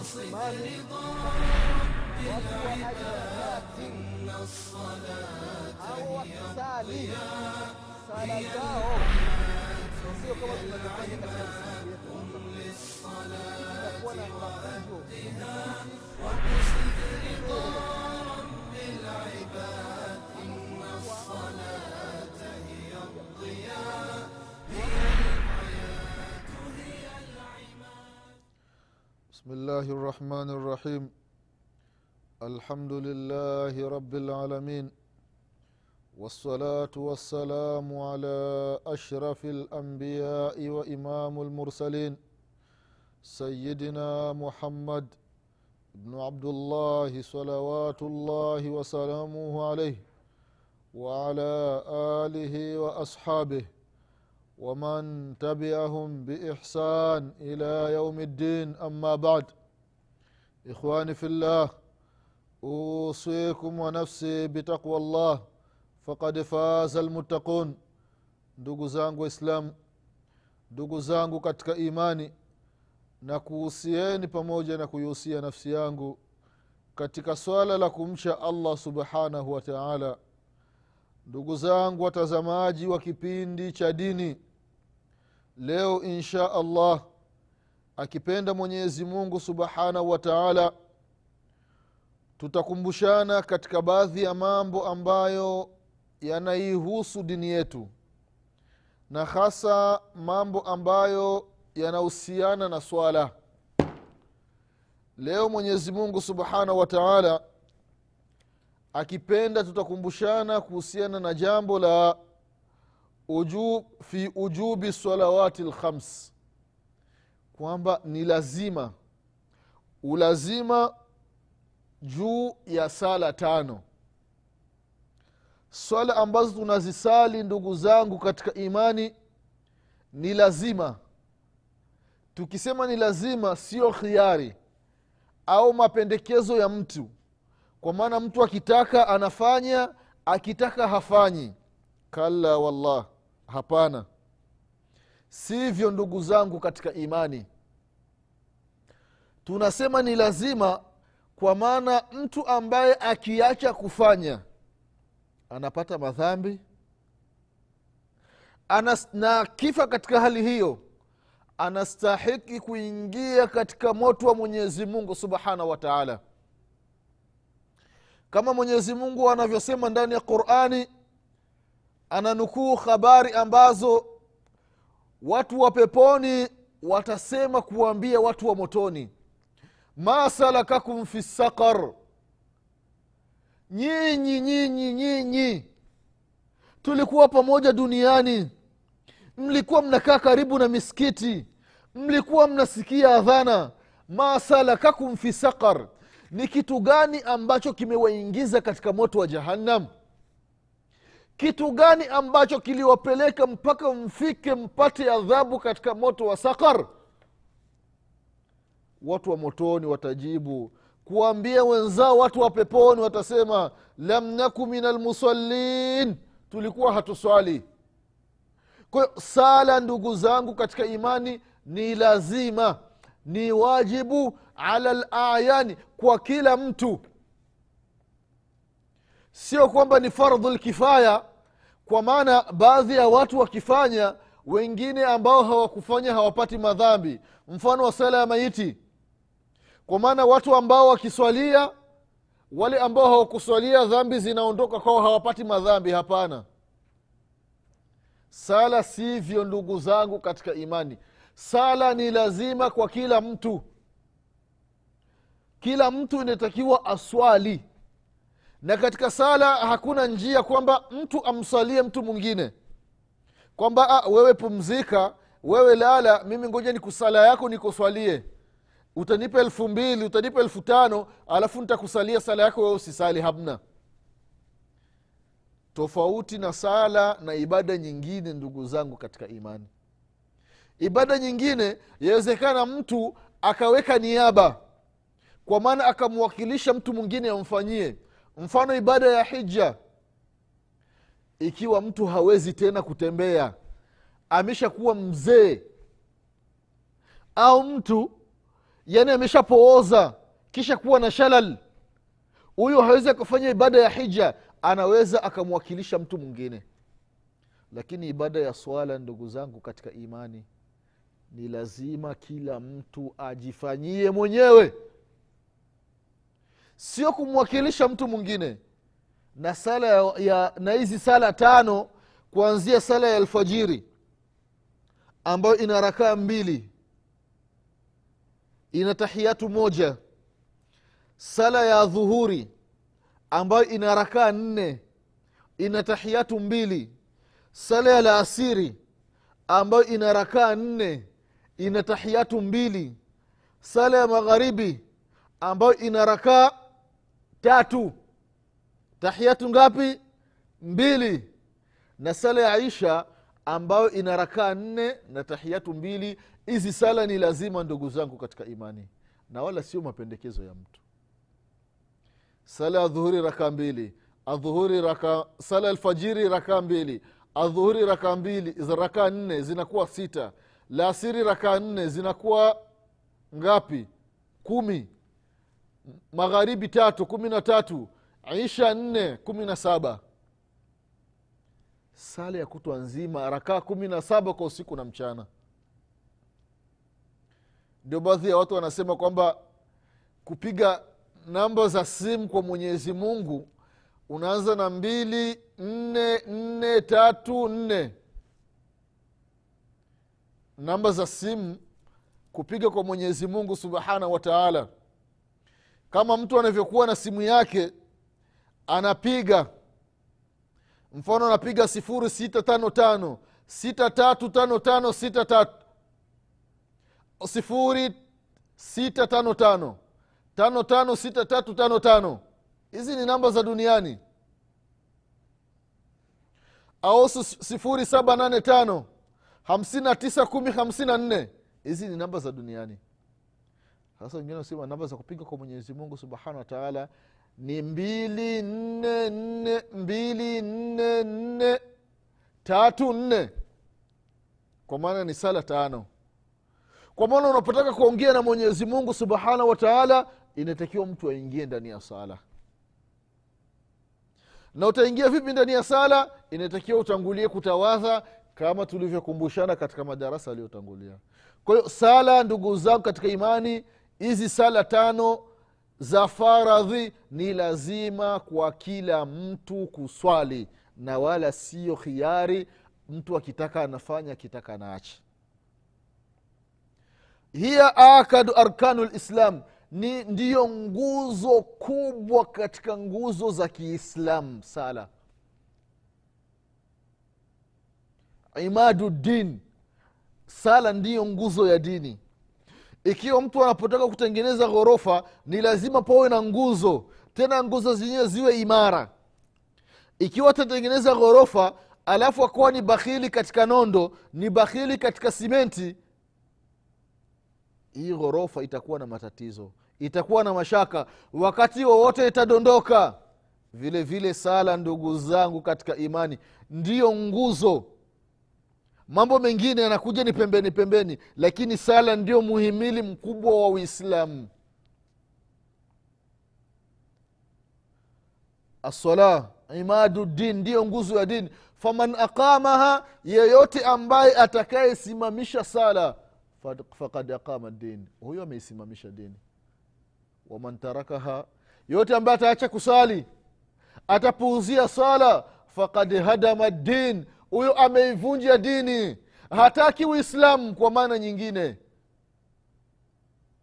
Asimani watu wa ajinati au wakisali sala zao sio kama tunavyofanya katika misikiti yetu الله الرحمن الرحيم. الحمد لله رب العالمين. والصلاة والسلام على أشرف الأنبياء وإمام المرسلين. سيدنا محمد بن عبد الله صلوات الله وسلامه عليه وعلى آله وأصحابه ومن تبعهم بإحسان إلى يوم الدين. أما بعد إخواني في الله أوصيكم ونفسي بتقوى الله فقد فاز المتقون ndugu zangu waislam ndugu zangu katika imani na kuhusieni pamoja na kuihusia nafsi yangu katika swala la kumcha allah subhanahu wa taala ndugu zangu watazamaji wa kipindi cha dini leo insha allah akipenda mwenyezi mungu subhanahu wa taala tutakumbushana katika baadhi ya mambo ambayo yanaihusu dini yetu na hasa mambo ambayo yanahusiana na swala. Leo mwenyezi mungu subhanahu wa taala akipenda tutakumbushana kuhusiana na jambo la ujub, fi ujubi salawati lkhams kwamba ni lazima ulazima juu ya sala tano. Swala ambazo tunazisali ndugu zangu katika imani ni lazima. Tukisema ni lazima sio khiari au mapendekezo ya mtu. Kwa maana mtu akitaka anafanya akitaka hafanyi. Kalla wallah hapana sivyo ndugu zangu katika imani. Tunasema ni lazima kwa maana mtu ambaye akiacha kufanya anapata madhambi. Anas, na kifa katika hali hiyo anastahiki kuingia katika moto wa mwenyezi mungu subhanahu wa taala. Kama mwenyezi mungu anavyosema ndani ya qurani ananukuu habari ambazo watu wa peponi watasema kuwaambia watu wa motoni ma salakakum fi saqar. Nyinyi nyinyi nyinyi tulikuwa pamoja duniani. Mlikuwa mnakaa karibu na misikiti. Mlikuwa mnasikia adhana ma salakakum fi saqar. Ni kitu gani ambacho kimewaingiza katika moto wa jahannam kitu gani ambacho kiliwapeleka mpaka mfike mpate adhabu katika moto wa sakar watu wa motoni watajibu kuwaambia wenzao watu wa peponi watasema lam naku min almusallin tulikuwa hatuswali. Kwahiyo sala ndugu zangu katika imani ni lazima ni wajibu ala layani kwa kila mtu. Sio kwamba ni fardhu lkifaya kwa maana baadhi ya watu wakifanya wengine ambao hawakufanya hawapati madhambi. Mfano wa sala ya maiti. Kwa maana watu ambao wakiswalia wale ambao hawakuswalia dhambi zinaondoka kwao hawapati madhambi hapana. Sala sivyo ndugu zangu katika imani. Sala ni lazima kwa kila mtu. Kila mtu inatakiwa aswali na katika sala hakuna njia kwamba mtu amswalie mtu mwingine. Kwamba ah, wewe pumzika wewe lala mimi ngoja nikusala yako nikuswalie utanipa elfu mbili utanipa elfu tano alafu nitakusalia sala yako wewe usisali hamna. Tofauti na sala na ibada nyingine ndugu zangu katika imani. Ibada nyingine yawezekana mtu akaweka niaba. Kwa maana akamwakilisha mtu mwingine amfanyie mfano ibada ya hija ikiwa mtu hawezi tena kutembea ameshakuwa mzee au mtu yani ameshapooza kisha kuwa na shalal huyu hawezi akafanya ibada ya hija anaweza akamwakilisha mtu mwingine. Lakini ibada ya swala ndugu zangu katika imani ni lazima kila mtu ajifanyie mwenyewe sio kumwakilisha mtu mwingine. Na sala ya, ya na hizi sala tano kuanzia sala ya alfajiri ambayo ina rakaa mbili ina tahiyatu moja. Sala ya dhuhuri ambayo ina rakaa nne ina tahiyatu mbili. Sala ya laasiri ambayo ina rakaa nne ina tahiyatu mbili. Sala ya magharibi ambayo ina rakaa tatu. Tahiyatu ngapi? Mbili. Na sala ya isha ambayo ina rakaa nne na tahiyatu mbili. Hizi sala ni lazima ndugu zangu katika imani na wala sio mapendekezo ya mtu. Sala ya dhuhuri rakaa mbili. Adhuhuri raka sala alfajiri rakaa mbili. Adhuhuri rakaa mbili rakaa nne zinakuwa sita. Laasiri rakaa nne zinakuwa ngapi? Kumi magharibi tatu kumi na tatu isha nne kumi na saba. Sala ya kutwa nzima rakaa kumi na saba kwa usiku na mchana. Ndio baadhi ya watu wanasema kwamba kupiga namba za simu kwa mwenyezi mungu unaanza na mbili nne nne tatu nne. Namba za simu kupiga kwa mwenyezi mungu subhanahu wa taala kama mtu anavyokuwa na simu yake anapiga. Mfano anapiga sifuri sita tano tano. Sita tatu tano tano sita tatu. Sifuri sita tano tano. Tano tano sita tatu tano tano. Hizi ni namba za duniani. Au sifuri saba nane tano. Hamsini na tisa kumi hamsini na nne. Hizi ni namba za duniani sasa wengine nasema namba za kupiga kwa mwenyezi mungu subhanahu wataala ni mbili nne nne mbili nne nne tatu nne. Kwa maana ni sala tano. Kwa maana unapotaka kuongea na mwenyezi mungu subhanahu wataala inatakiwa mtu aingie ndani ya sala. Na utaingia vipi ndani ya sala? Inatakiwa utangulie kutawadha kama tulivyokumbushana katika madarasa aliyotangulia kwa hiyo sala ndugu zangu katika imani hizi sala tano za faradhi ni lazima kwa kila mtu kuswali na wala sio khiari mtu akitaka anafanya akitaka anaacha hiya akadu arkanu lislam ni ndiyo nguzo kubwa katika nguzo za kiislam sala. Imadu din sala ndiyo nguzo ya dini ikiwa mtu anapotaka kutengeneza ghorofa ni lazima pawe na nguzo. Tena nguzo zenyewe ziwe imara. Ikiwa atatengeneza ghorofa alafu akawa ni bakhili katika nondo ni bakhili katika simenti hii ghorofa itakuwa na matatizo. Itakuwa na mashaka. Wakati wowote itadondoka. Vile vile sala ndugu zangu katika imani. Ndiyo nguzo mambo mengine yanakuja ni pembeni pembeni lakini sala ndio muhimili mkubwa wa uislamu. Assala imadu din ndiyo nguzo ya dini faman aqamaha yeyote ambaye atakayesimamisha sala fakad aqama din huyo ameisimamisha dini. Waman tarakaha yote ambaye ataacha kusali atapuuzia sala fakad hadama din huyo ameivunja dini. Hataki uislamu kwa maana nyingine